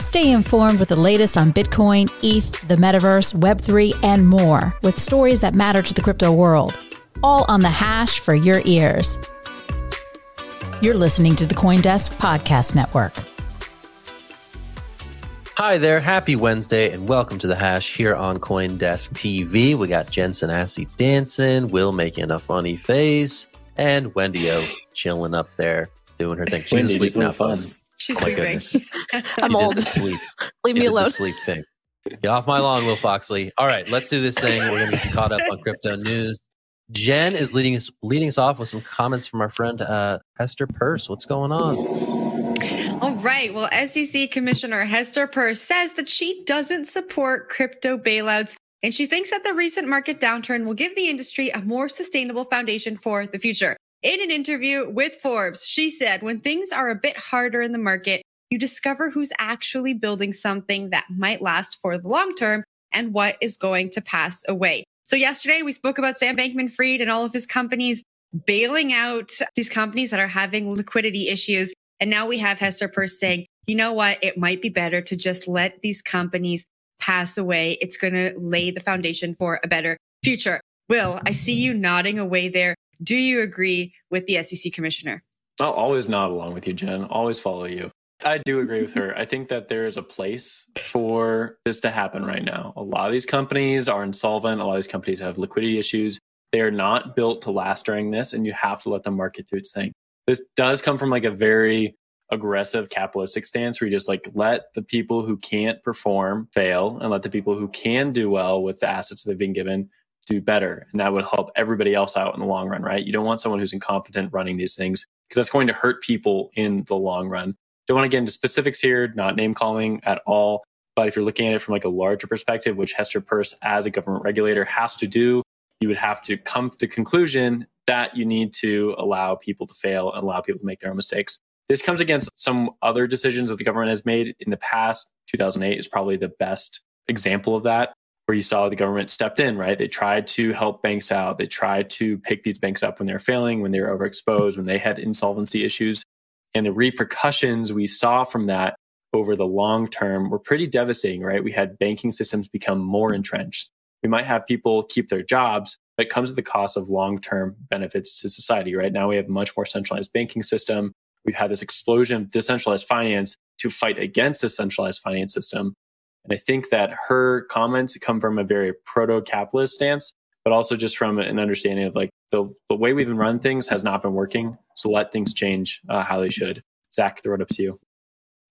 Stay informed with the latest on Bitcoin, ETH, the metaverse, Web3, and more with stories that matter to the crypto world. All on the Hash for your ears. You're listening to the Coindesk Podcast Network. Hi there, happy Wednesday, and welcome to the Hash here on Coindesk TV. We got Jen Sanasie dancing, Will making a funny face, and Wendy O chilling up there doing her thing. She's Wendy, asleep now, something folks. She's Oh my sleeping. I'm old. sleep. Leave You me alone. sleep thing. Get off my lawn, Will Foxley. All right, let's do this thing. We're going to get caught up on crypto news. Jen is leading us leading us off with some comments from our friend uh, Hester Peirce. What's going on? All right. Well, SEC Commissioner Hester Peirce says that she doesn't support crypto bailouts and she thinks that the recent market downturn will give the industry a more sustainable foundation for the future. In an interview with Forbes, she said, when things are a bit harder in the market, you discover who's actually building something that might last for the long term and what is going to pass away. So yesterday we spoke about Sam Bankman Fried and all of his companies bailing out these companies that are having liquidity issues. And now we have Hester Peirce saying, you know what? It might be better to just let these companies pass away. It's going to lay the foundation for a better future. Will, I see you nodding away there. Do you agree with the SEC commissioner? I'll always nod along with you, Jen. Always follow you. I do agree with her. I think that there is a place for this to happen right now. A lot of these companies are insolvent. A lot of these companies have liquidity issues. They are not built to last during this, and you have to let the market do its thing. This does come from like a very aggressive capitalistic stance where you just like let the people who can't perform fail and let the people who can do well with the assets that they've been given do better. And that would help everybody else out in the long run, right? You don't want someone who's incompetent running these things because that's going to hurt people in the long run. Don't want to get into specifics here, not name calling at all. But if you're looking at it from like a larger perspective, which Hester Peirce as a government regulator has to do, you would have to come to the conclusion that you need to allow people to fail and allow people to make their own mistakes. This comes against some other decisions that the government has made in the past. 2008 is probably the best example of that, where you saw the government stepped in, right? They tried to help banks out. They tried to pick these banks up when they were failing, when they were overexposed, when they had insolvency issues. And the repercussions we saw from that over the long term were pretty devastating, right? We had banking systems become more entrenched. We might have people keep their jobs, but it comes at the cost of long term benefits to society, right? Now we have a much more centralized banking system. We've had this explosion of decentralized finance to fight against a centralized finance system. And I think that her comments come from a very proto capitalist stance, but also just from an understanding of like the, the way we've been running things has not been working. So let things change uh, how they should. Zach, throw it up to you.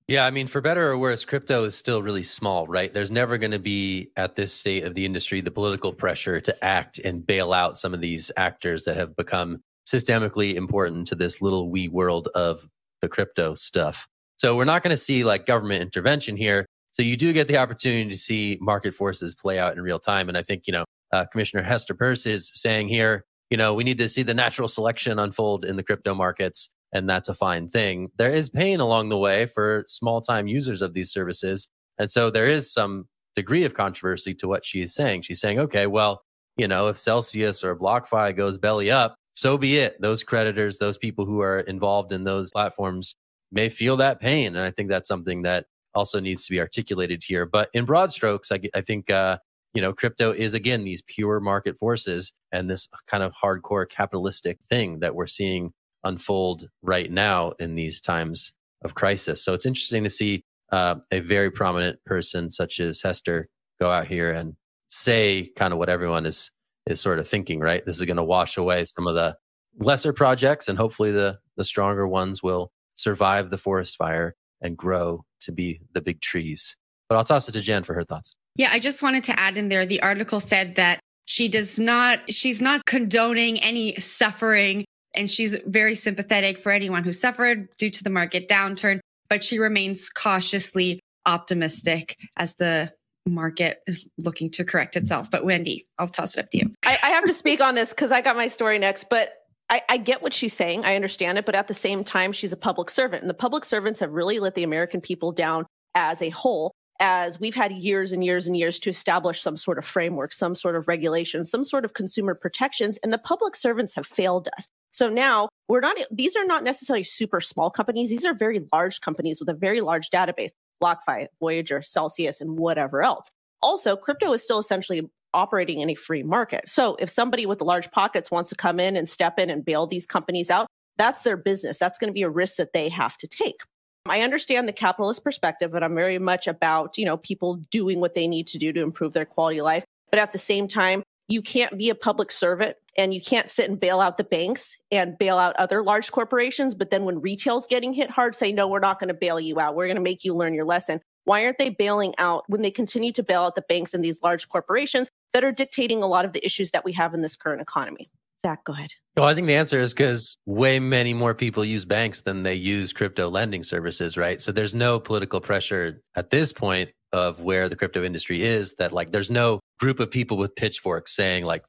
Yeah, I mean, for better or worse, crypto is still really small, right? There's never going to be at this state of the industry the political pressure to act and bail out some of these actors that have become systemically important to this little wee world of the crypto stuff. So we're not going to see like government intervention here. So you do get the opportunity to see market forces play out in real time. And I think, you know, uh, Commissioner Hester Peirce is saying here, you know, we need to see the natural selection unfold in the crypto markets. And that's a fine thing. There is pain along the way for small time users of these services. And so there is some degree of controversy to what she is saying. She's saying, okay, well, you know, if Celsius or BlockFi goes belly up, so be it. Those creditors, those people who are involved in those platforms may feel that pain. And I think that's something that also needs to be articulated here. But in broad strokes, I, I think, uh, you know, crypto is again these pure market forces and this kind of hardcore capitalistic thing that we're seeing unfold right now in these times of crisis. So it's interesting to see uh, a very prominent person such as Hester go out here and say kind of what everyone is is sort of thinking. Right, this is going to wash away some of the lesser projects, and hopefully the the stronger ones will survive the forest fire and grow to be the big trees. But I'll toss it to Jen for her thoughts. Yeah, I just wanted to add in there the article said that she does not, she's not condoning any suffering and she's very sympathetic for anyone who suffered due to the market downturn, but she remains cautiously optimistic as the market is looking to correct itself. But Wendy, I'll toss it up to you. I, I have to speak on this because I got my story next, but I, I, get what she's saying. I understand it. But at the same time, she's a public servant. And the public servants have really let the American people down as a whole, as we've had years and years and years to establish some sort of framework, some sort of regulation, some sort of consumer protections. And the public servants have failed us. So now we're not, these are not necessarily super small companies. These are very large companies with a very large database, BlockFi, Voyager, Celsius, and whatever else. Also, crypto is still essentially operating in a free market. So if somebody with large pockets wants to come in and step in and bail these companies out, that's their business. That's going to be a risk that they have to take. I understand the capitalist perspective, but I'm very much about, you know, people doing what they need to do to improve their quality of life. But at the same time, you can't be a public servant and you can't sit and bail out the banks and bail out other large corporations. But then when retail's getting hit hard, say, no, we're not going to bail you out. We're going to make you learn your lesson. Why aren't they bailing out when they continue to bail out the banks and these large corporations that are dictating a lot of the issues that we have in this current economy? Zach, go ahead. Well, I think the answer is because way many more people use banks than they use crypto lending services, right? So there's no political pressure at this point of where the crypto industry is that like there's no group of people with pitchforks saying like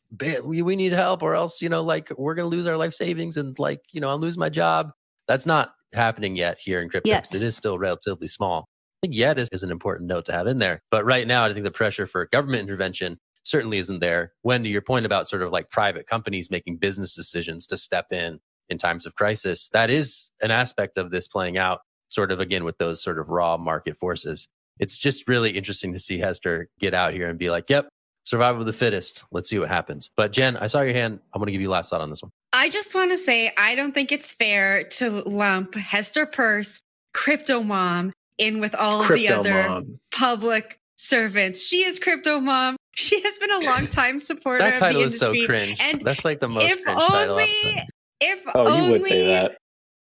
we, we need help or else you know like we're going to lose our life savings and like you know i'll lose my job that's not happening yet here in crypto it is still relatively small I think yet is, is an important note to have in there but right now i think the pressure for government intervention certainly isn't there. When to your point about sort of like private companies making business decisions to step in in times of crisis, that is an aspect of this playing out sort of again with those sort of raw market forces. It's just really interesting to see Hester get out here and be like, yep, survival of the fittest. Let's see what happens. But Jen, I saw your hand. I'm going to give you last thought on this one. I just want to say, I don't think it's fair to lump Hester Peirce, crypto mom, in with all crypto of the other mom. public servants. She is crypto mom. She has been a long time supporter. that title is so cringe. And That's like the most if cringe only, title. If oh, only you would say that.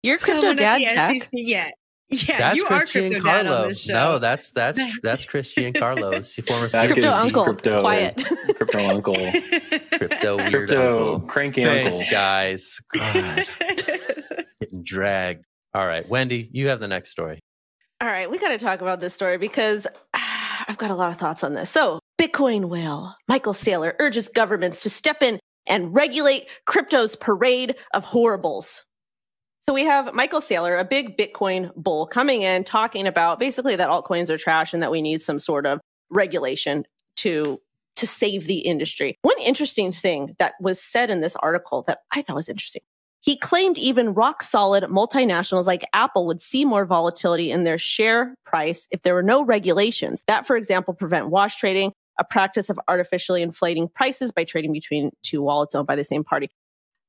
You're crypto dad, Zach. Yeah. Yeah, that's you Christian are Carlo. No, that's that's that's Christian Carlos, former crypto uncle. Crypto, Quiet. Crypto uncle. Crypto weird crypto uncle. Cranky Thanks, uncle. guys. God. Getting dragged. All right, Wendy, you have the next story. All right, we got to talk about this story because ah, I've got a lot of thoughts on this. So, Bitcoin whale Michael Saylor urges governments to step in and regulate crypto's parade of horribles. So we have Michael Saylor, a big Bitcoin bull, coming in talking about basically that altcoins are trash and that we need some sort of regulation to to save the industry. One interesting thing that was said in this article that I thought was interesting he claimed even rock solid multinationals like Apple would see more volatility in their share price if there were no regulations that, for example, prevent wash trading, a practice of artificially inflating prices by trading between two wallets owned by the same party.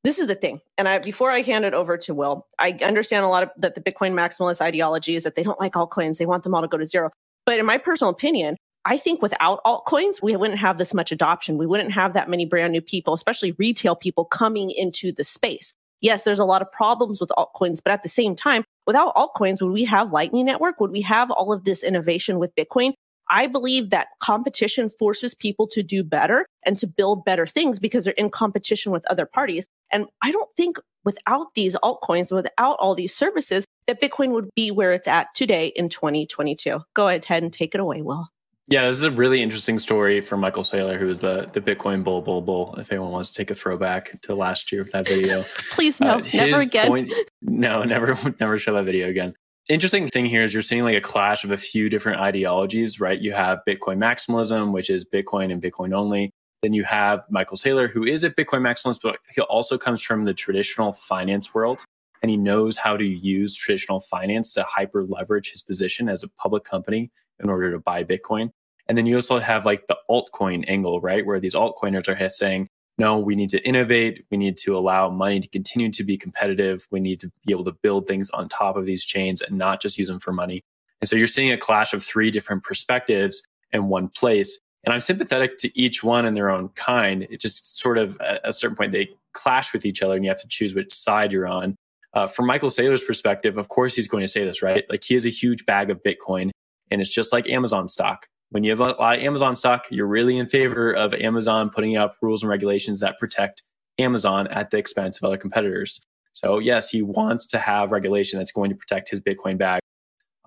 This is the thing. And I, before I hand it over to Will, I understand a lot of that the Bitcoin maximalist ideology is that they don't like altcoins. They want them all to go to zero. But in my personal opinion, I think without altcoins, we wouldn't have this much adoption. We wouldn't have that many brand new people, especially retail people coming into the space yes, there's a lot of problems with altcoins, but at the same time, without altcoins, would we have Lightning Network? Would we have all of this innovation with Bitcoin? I believe that competition forces people to do better and to build better things because they're in competition with other parties. And I don't think without these altcoins, without all these services, that Bitcoin would be where it's at today in 2022. Go ahead and take it away, Will. Yeah, this is a really interesting story for Michael Saylor, who is the the Bitcoin bull, bull, bull. If anyone wants to take a throwback to last year with that video, please no, uh, never again. Point, no, never, never show that video again. Interesting thing here is you're seeing like a clash of a few different ideologies, right? You have Bitcoin maximalism, which is Bitcoin and Bitcoin only. Then you have Michael Saylor, who is a Bitcoin maximalist, but he also comes from the traditional finance world and he knows how to use traditional finance to hyper leverage his position as a public company in order to buy Bitcoin. And then you also have like the altcoin angle, right? Where these altcoiners are saying, no, we need to innovate. We need to allow money to continue to be competitive. We need to be able to build things on top of these chains and not just use them for money. And so you're seeing a clash of three different perspectives in one place. And I'm sympathetic to each one in their own kind. It just sort of at a certain point they clash with each other and you have to choose which side you're on. Uh, from Michael Saylor's perspective, of course he's going to say this, right? Like he has a huge bag of Bitcoin and it's just like Amazon stock. When you have a lot of Amazon stock, you're really in favor of Amazon putting up rules and regulations that protect Amazon at the expense of other competitors. So yes, he wants to have regulation that's going to protect his Bitcoin bag.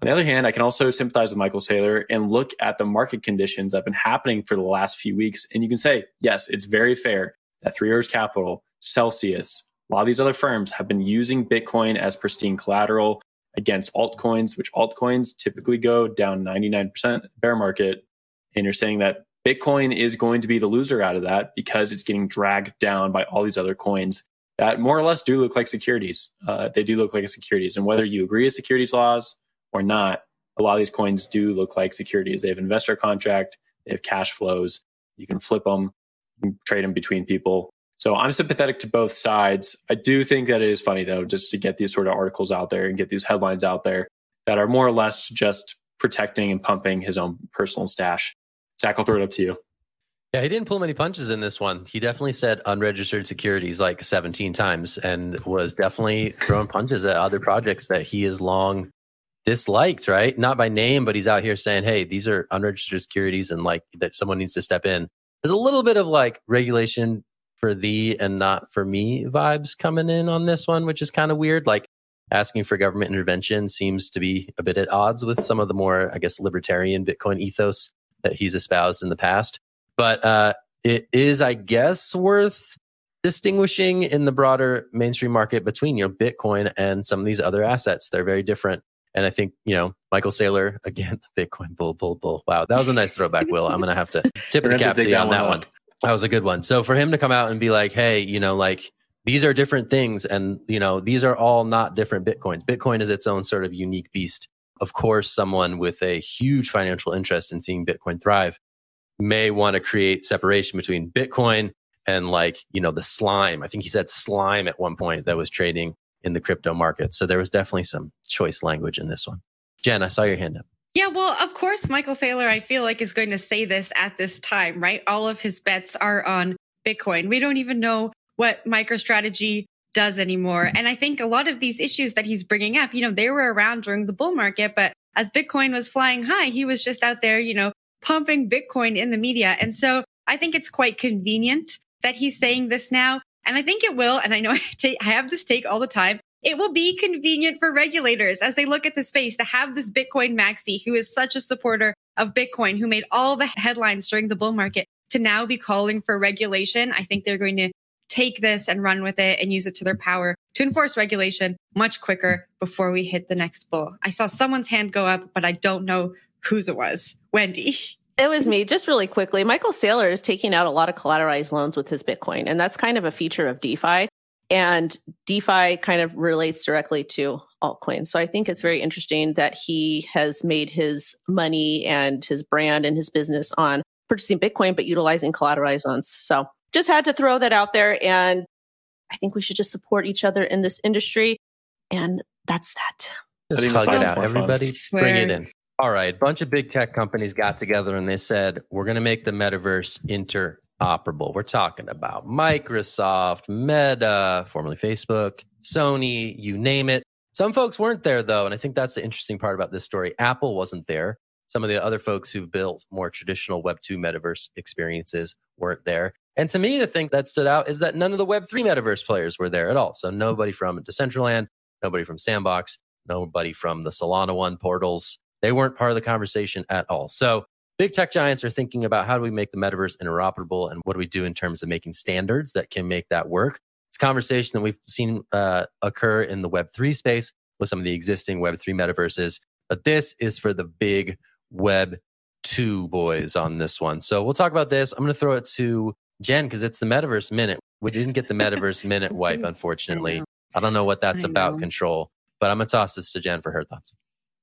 On the other hand, I can also sympathize with Michael Saylor and look at the market conditions that have been happening for the last few weeks. And you can say, yes, it's very fair that Three Arrows Capital, Celsius, a lot of these other firms have been using Bitcoin as pristine collateral against altcoins, which altcoins typically go down 99% bear market. And you're saying that Bitcoin is going to be the loser out of that because it's getting dragged down by all these other coins that more or less do look like securities. Uh, they do look like securities. And whether you agree with securities laws or not, a lot of these coins do look like securities. They have investor contract, they have cash flows. You can flip them, you can trade them between people. So I'm sympathetic to both sides. I do think that it is funny though, just to get these sort of articles out there and get these headlines out there that are more or less just protecting and pumping his own personal stash. Zach, I'll throw it up to you. Yeah, he didn't pull many punches in this one. He definitely said unregistered securities like 17 times and was definitely throwing punches at other projects that he has long disliked, right? Not by name, but he's out here saying, hey, these are unregistered securities and like that someone needs to step in. There's a little bit of like regulation for thee and not for me vibes coming in on this one, which is kind of weird. Like asking for government intervention seems to be a bit at odds with some of the more, I guess, libertarian Bitcoin ethos that he's espoused in the past. But uh, it is, I guess, worth distinguishing in the broader mainstream market between you know Bitcoin and some of these other assets. They're very different. And I think, you know, Michael Saylor, again, the Bitcoin bull, bull, bull. Wow, that was a nice throwback, Will. I'm going to have to tip the cap to you on that one. That was a good one. So for him to come out and be like, hey, you know, like these are different things and, you know, these are all not different Bitcoins. Bitcoin is its own sort of unique beast. Of course, someone with a huge financial interest in seeing Bitcoin thrive may want to create separation between Bitcoin and like, you know, the slime. I think he said slime at one point that was trading in the crypto market. So there was definitely some choice language in this one. Jen, I saw your hand up. Yeah, well, of course, Michael Saylor, I feel like, is going to say this at this time, right? All of his bets are on Bitcoin. We don't even know what MicroStrategy does anymore. And I think a lot of these issues that he's bringing up, you know, they were around during the bull market, but as Bitcoin was flying high, he was just out there, you know, pumping Bitcoin in the media. And so I think it's quite convenient that he's saying this now. And I think it will. And I know I, take, I have this take all the time. It will be convenient for regulators as they look at the space to have this Bitcoin maxi, who is such a supporter of Bitcoin, who made all the headlines during the bull market, to now be calling for regulation. I think they're going to take this and run with it and use it to their power to enforce regulation much quicker before we hit the next bull. I saw someone's hand go up, but I don't know whose it was. Wendy. It was me. Just really quickly, Michael Saylor is taking out a lot of collateralized loans with his Bitcoin, and that's kind of a feature of DeFi. And DeFi kind of relates directly to altcoins. So I think it's very interesting that he has made his money and his brand and his business on purchasing Bitcoin, but utilizing collateralized loans. So just had to throw that out there. And I think we should just support each other in this industry. And that's that. Just hug it out. Everybody bring it in. All right. A bunch of big tech companies got together and they said, we're going to make the metaverse inter operable. We're talking about Microsoft, Meta, formerly Facebook, Sony, you name it. Some folks weren't there though, and I think that's the interesting part about this story. Apple wasn't there. Some of the other folks who've built more traditional Web 2 metaverse experiences weren't there. And to me, the thing that stood out is that none of the Web 3 metaverse players were there at all. So nobody from Decentraland, nobody from Sandbox, nobody from the Solana One portals. They weren't part of the conversation at all. So big tech giants are thinking about how do we make the metaverse interoperable and what do we do in terms of making standards that can make that work. It's a conversation that we've seen uh, occur in the Web3 space with some of the existing Web3 metaverses. But this is for the big Web2 boys on this one. So we'll talk about this. I'm going to throw it to Jen, because it's the Metaverse Minute. We didn't get the Metaverse Minute wipe, unfortunately. I, I, don't know what that's about, Control, but I'm going to toss this to Jen for her thoughts.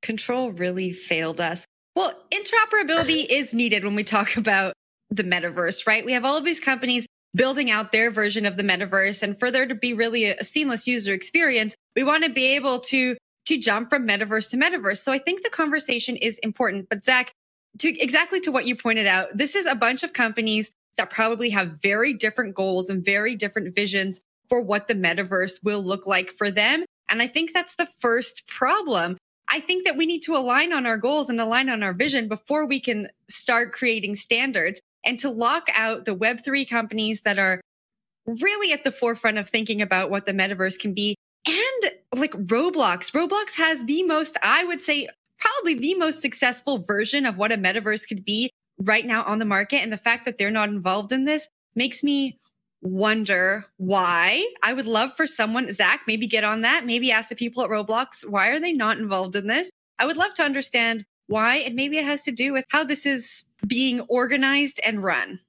Control really failed us. Well, interoperability is needed when we talk about the metaverse, right? We have all of these companies building out their version of the metaverse. And for there to be really a, seamless user experience, we want to be able to to jump from metaverse to metaverse. So I think the conversation is important. But Zach, to exactly to what you pointed out, this is a bunch of companies that probably have very different goals and very different visions for what the metaverse will look like for them. And I think that's the first problem. I think that we need to align on our goals and align on our vision before we can start creating standards and to lock out the Web3 companies that are really at the forefront of thinking about what the metaverse can be. And like Roblox, Roblox has the most, I would say, probably the most successful version of what a metaverse could be right now on the market. And the fact that they're not involved in this makes me wonder why. I would love for someone, Zach, maybe get on that. Maybe ask the people at Roblox, why are they not involved in this? I would love to understand why. And maybe it has to do with how this is being organized and run.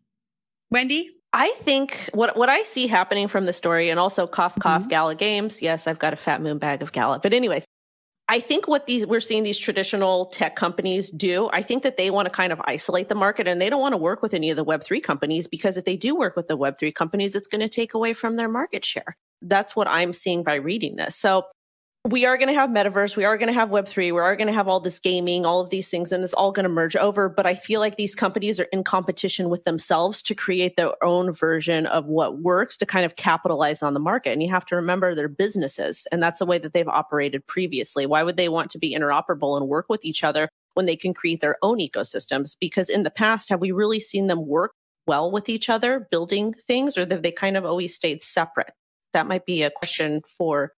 Wendy? I think what what I see happening from the story, and also cough cough mm-hmm. Gala Games. Yes, I've got a fat moon bag of Gala. But anyways, I think what these we're seeing these traditional tech companies do, I think that they want to kind of isolate the market and they don't want to work with any of the web3 companies because if they do work with the web3 companies, it's going to take away from their market share. That's what I'm seeing by reading this. So we are going to have metaverse we are going to have web3 we are going to have all this gaming all of these things and it's all going to merge over but i feel like these companies are in competition with themselves to create their own version of what works to kind of capitalize on the market and you have to remember their businesses and that's the way that they've operated previously. Why would they want to be interoperable and work with each other when they can create their own ecosystems? Because in the past have we really seen them work well with each other building things or have they kind of always stayed separate? That might be a question for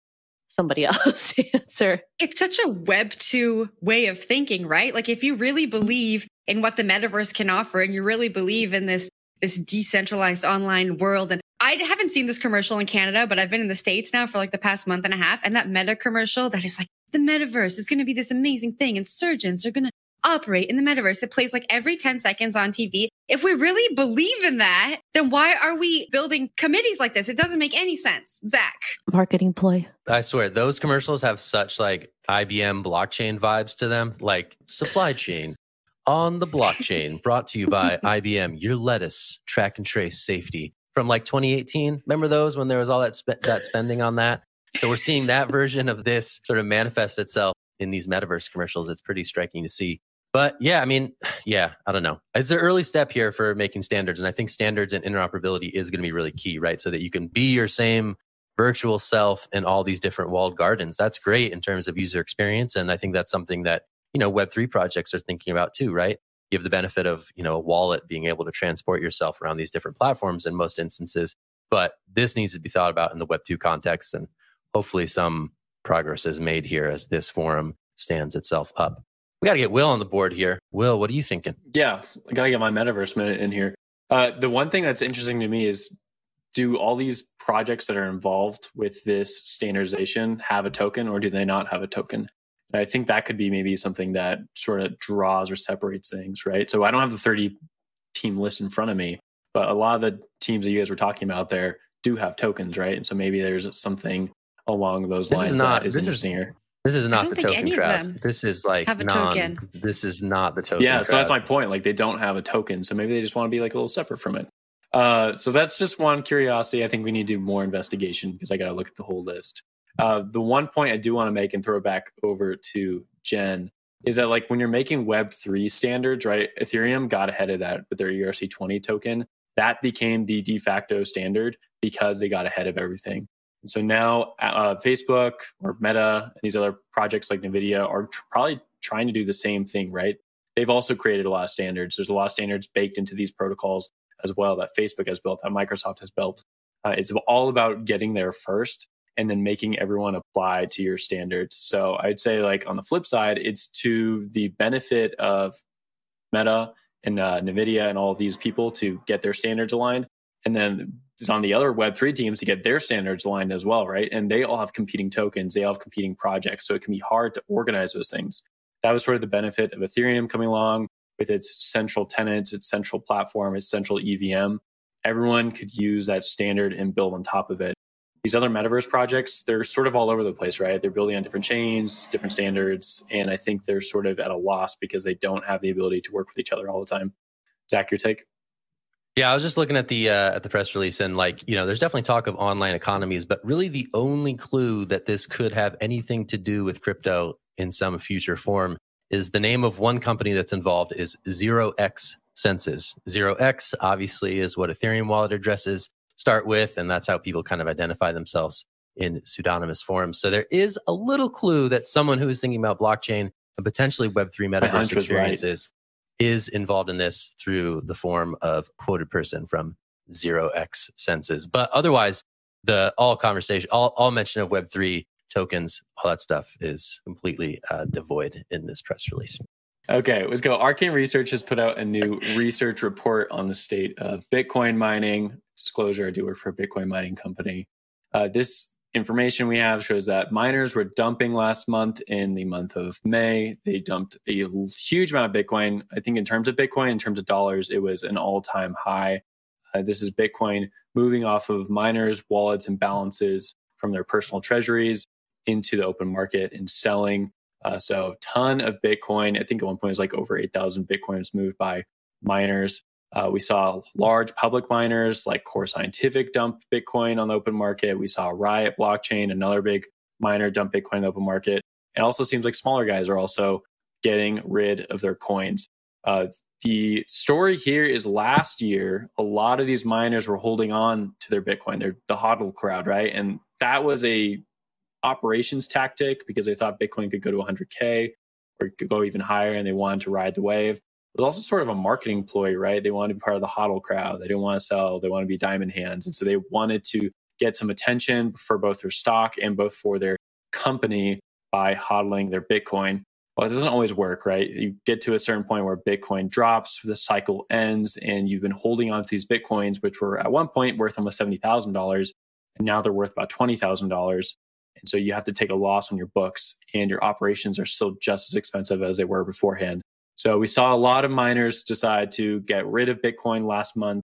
somebody else answer. It's such a web two way of thinking, right? Like if you really believe in what the metaverse can offer and you really believe in this this decentralized online world and I haven't seen this commercial in Canada, but I've been in the States now for like the past month and a half. And that meta commercial that is like, the metaverse is going to be this amazing thing and surgeons are going to operate in the metaverse. It plays like every 10 seconds on TV. If we really believe in that, then why are we building committees like this? It doesn't make any sense. Zach. Marketing ploy. I swear, those commercials have such like IBM blockchain vibes to them, like supply chain on the blockchain, brought to you by IBM, your lettuce, track and trace safety from like 2018. Remember those when there was all that, spe- that spending on that? So we're seeing that version of this sort of manifest itself in these metaverse commercials. It's pretty striking to see. But yeah, I mean, yeah, I don't know. It's an early step here for making standards. And I think standards and interoperability is going to be really key, right? So that you can be your same virtual self in all these different walled gardens. That's great in terms of user experience. And I think that's something that, you know, Web3 projects are thinking about too, right? You have the benefit of, you know, a wallet being able to transport yourself around these different platforms in most instances. But this needs to be thought about in the Web2 context. And hopefully some progress is made here as this forum stands itself up. We got to get Will on the board here. Will, what are you thinking? Yeah, I got to get my metaverse minute in here. Uh, the one thing that's interesting to me is do all these projects that are involved with this standardization have a token or do they not have a token? And I think that could be maybe something that sort of draws or separates things, right? So I don't have the 30 team list in front of me, but a lot of the teams that you guys were talking about there do have tokens, right? And so maybe there's something along those this lines is not, that is interesting is, here. This is not the token crowd. This is like have a non, token. This is not the token. Yeah, so that's my point. Like they don't have a token, so maybe they just want to be like a little separate from it. Uh, so that's just one curiosity. I think we need to do more investigation because I got to look at the whole list. Uh, the one point I do want to make and throw back over to Jen is that like when you're making Web three standards, right? Ethereum got ahead of that with their ERC20 token. That became the de facto standard because they got ahead of everything. And so now uh, Facebook or Meta and these other projects like NVIDIA are tr- probably trying to do the same thing, right? They've also created a lot of standards. There's a lot of standards baked into these protocols as well that Facebook has built, that Microsoft has built. Uh, it's all about getting there first and then making everyone apply to your standards. So I'd say, like, on the flip side, it's to the benefit of Meta and uh, NVIDIA and all these people to get their standards aligned. And then on the other Web3 teams to get their standards aligned as well, right? And they all have competing tokens, they all have competing projects. So it can be hard to organize those things. That was sort of the benefit of Ethereum coming along with its central tenants, its central platform, its central EVM. everyone could use that standard and build on top of it. These other metaverse projects, they're sort of all over the place, right? They're building on different chains, different standards. And I think they're sort of at a loss because they don't have the ability to work with each other all the time. Zach, your take? Yeah, I was just looking at the uh, at the press release, and like you know, there's definitely talk of online economies, but really the only clue that this could have anything to do with crypto in some future form is the name of one company that's involved is Zero X Senses. Zero X obviously is what Ethereum wallet addresses start with, and that's how people kind of identify themselves in pseudonymous forms. So there is a little clue that someone who is thinking about blockchain and potentially Web three metaverse experiences is involved in this through the form of quoted person from zero X senses. But otherwise, the all conversation, all, all mention of Web3 tokens, all that stuff is completely uh, devoid in this press release. Okay, let's go. Arcane Research has put out a new research report on the state of Bitcoin mining. Disclosure I do work for a Bitcoin mining company. Uh, this information we have shows that miners were dumping last month in the month of May. They dumped a huge amount of Bitcoin. I think in terms of Bitcoin, in terms of dollars, it was an all time high. Uh, this is Bitcoin moving off of miners' wallets and balances from their personal treasuries into the open market and selling. Uh, so, a ton of Bitcoin. I think at one point it was like over 8,000 Bitcoins moved by miners. Uh, we saw large public miners like Core Scientific dump Bitcoin on the open market. We saw Riot Blockchain, another big miner, dump Bitcoin on the open market. It also seems like smaller guys are also getting rid of their coins. Uh, the story here is last year, a lot of these miners were holding on to their Bitcoin. They're the hodl crowd, right? And that was a operations tactic because they thought Bitcoin could go to 100K or could go even higher and they wanted to ride the wave was also sort of a marketing ploy, right? They wanted to be part of the hodl crowd. They didn't want to sell. They wanted to be diamond hands. And so they wanted to get some attention for both their stock and both for their company by hodling their Bitcoin. Well, it doesn't always work, right? You get to a certain point where Bitcoin drops, the cycle ends, and you've been holding on to these Bitcoins, which were at one point worth almost $70,000. And now they're worth about $20,000. And so you have to take a loss on your books, and your operations are still just as expensive as they were beforehand. So we saw a lot of miners decide to get rid of Bitcoin last month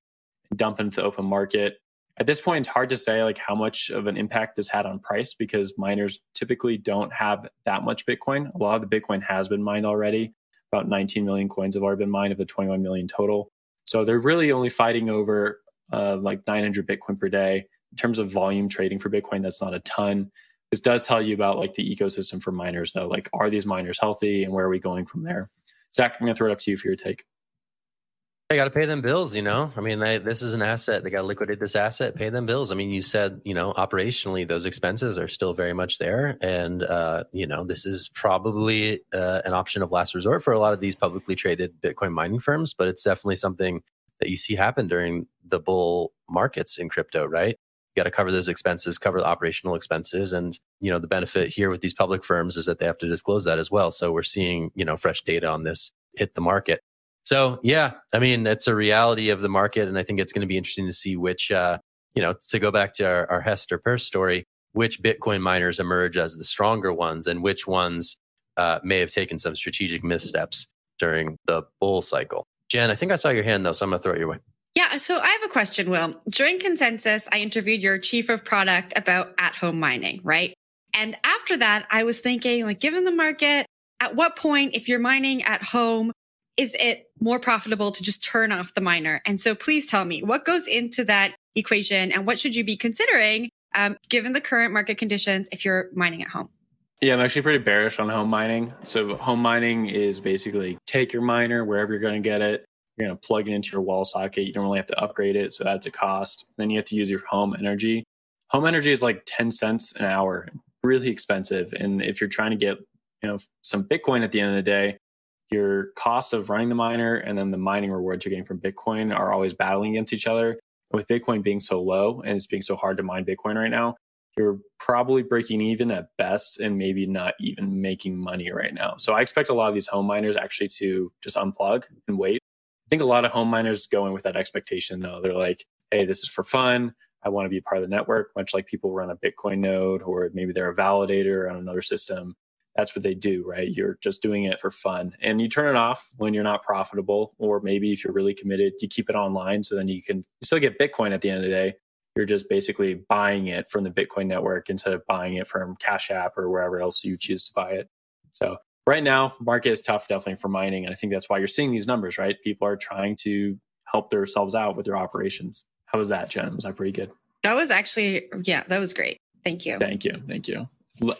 and dump into the open market. At this point, it's hard to say like how much of an impact this had on price because miners typically don't have that much Bitcoin. A lot of the Bitcoin has been mined already. About 19 million coins have already been mined of the 21 million total. So they're really only fighting over uh, like 900 Bitcoin per day. In terms of volume trading for Bitcoin, that's not a ton. This does tell you about like the ecosystem for miners, though. Like, are these miners healthy, and where are we going from there? Zach, I'm going to throw it up to you for your take. They got to pay them bills, you know. I mean, they, this is an asset. They got to liquidate this asset, pay them bills. I mean, you said, you know, operationally, those expenses are still very much there, and uh, you know, this is probably uh, an option of last resort for a lot of these publicly traded Bitcoin mining firms. But it's definitely something that you see happen during the bull markets in crypto, right? Got to cover those expenses, cover the operational expenses, and you know, the benefit here with these public firms is that they have to disclose that as well. So we're seeing, you know, fresh data on this hit the market. So yeah, I mean, that's a reality of the market. And I think it's going to be interesting to see which, uh, you know, to go back to our, our Hester Peirce story, which Bitcoin miners emerge as the stronger ones and which ones uh, may have taken some strategic missteps during the bull cycle. Jen, I think I saw your hand though, so I'm going to throw it your way. Yeah, so I have a question, Will. During Consensus, I interviewed your chief of product about at home mining, right? And after that, I was thinking, like, given the market, at what point, if you're mining at home, is it more profitable to just turn off the miner? And so please tell me what goes into that equation and what should you be considering um, given the current market conditions if you're mining at home? Yeah, I'm actually pretty bearish on home mining. So home mining is basically take your miner wherever you're going to get it. You're going to plug it into your wall socket. You don't really have to upgrade it, so that's a cost. Then you have to use your home energy. Home energy is like 10 cents an hour really expensive. And if you're trying to get, you know, some Bitcoin at the end of the day, your cost of running the miner and then the mining rewards you're getting from Bitcoin are always battling against each other. With Bitcoin being so low and it's being so hard to mine Bitcoin right now, you're probably breaking even at best and maybe not even making money right now. So I expect a lot of these home miners actually to just unplug and wait. I think a lot of home miners go in with that expectation though. They're like, hey, this is for fun. I want to be part of the network, much like people run a Bitcoin node or maybe they're a validator on another system. that's what they do, right? You're just doing it for fun. And you turn it off when you're not profitable, or maybe if you're really committed, you keep it online so then you can still get Bitcoin at the end of the day. You're just basically buying it from the Bitcoin network instead of buying it from Cash App or wherever else you choose to buy it. So right now, market is tough definitely for mining. And I think that's why you're seeing these numbers, right? People are trying to help themselves out with their operations. How was that, Jen? Was that pretty good? That was actually, yeah, that was great. Thank you. Thank you. Thank you.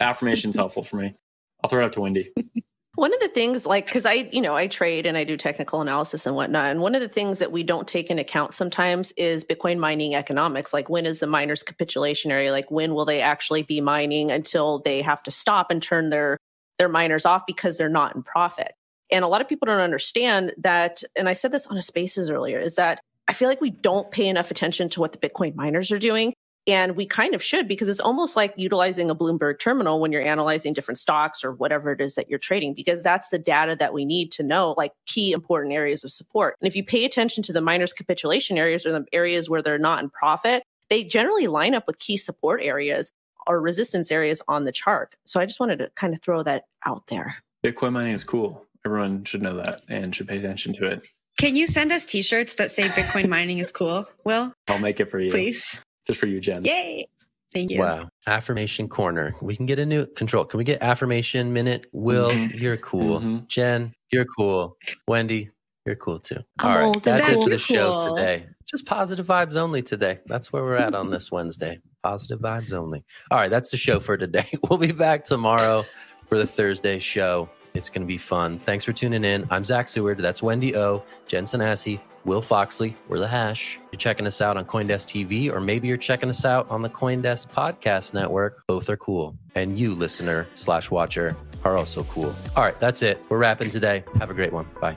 Affirmation's helpful for me. I'll throw it up to Wendy. One of the things, like, because I, you know, I trade and I do technical analysis and whatnot. And one of the things that we don't take into account sometimes is Bitcoin mining economics. Like, when is the miners' capitulation area? Like, when will they actually be mining until they have to stop and turn their their miners off because they're not in profit? And a lot of people don't understand that. And I said this on a spaces earlier is that I feel like we don't pay enough attention to what the Bitcoin miners are doing. And we kind of should because it's almost like utilizing a Bloomberg terminal when you're analyzing different stocks or whatever it is that you're trading, because that's the data that we need to know, like key important areas of support. And if you pay attention to the miners' capitulation areas or the areas where they're not in profit, they generally line up with key support areas or resistance areas on the chart. So I just wanted to kind of throw that out there. Bitcoin mining is cool. Everyone should know that and should pay attention to it. Can you send us t shirts that say Bitcoin mining is cool? Will? I'll make it for you. Please. Just for you, Jen. Yay. Thank you. Wow. Affirmation corner. We can get a new control. Can we get affirmation minute? Will, Mhm. you're cool. Mhm. Jen, you're cool. Wendy, you're cool too. All right. That's it for the cool. show today. Just positive vibes only today. That's where we're at on this Wednesday. Positive vibes only. All right. That's the show for today. We'll be back tomorrow for the Thursday show. It's going to be fun. Thanks for tuning in. I'm Zach Seward. That's Wendy O, Jen Sanasie, Will Foxley. We're the hash. You're checking us out on Coindesk TV, or maybe you're checking us out on the Coindesk Podcast Network. Both are cool. And you, listener slash watcher, are also cool. All right, that's it. We're wrapping today. Have a great one. Bye.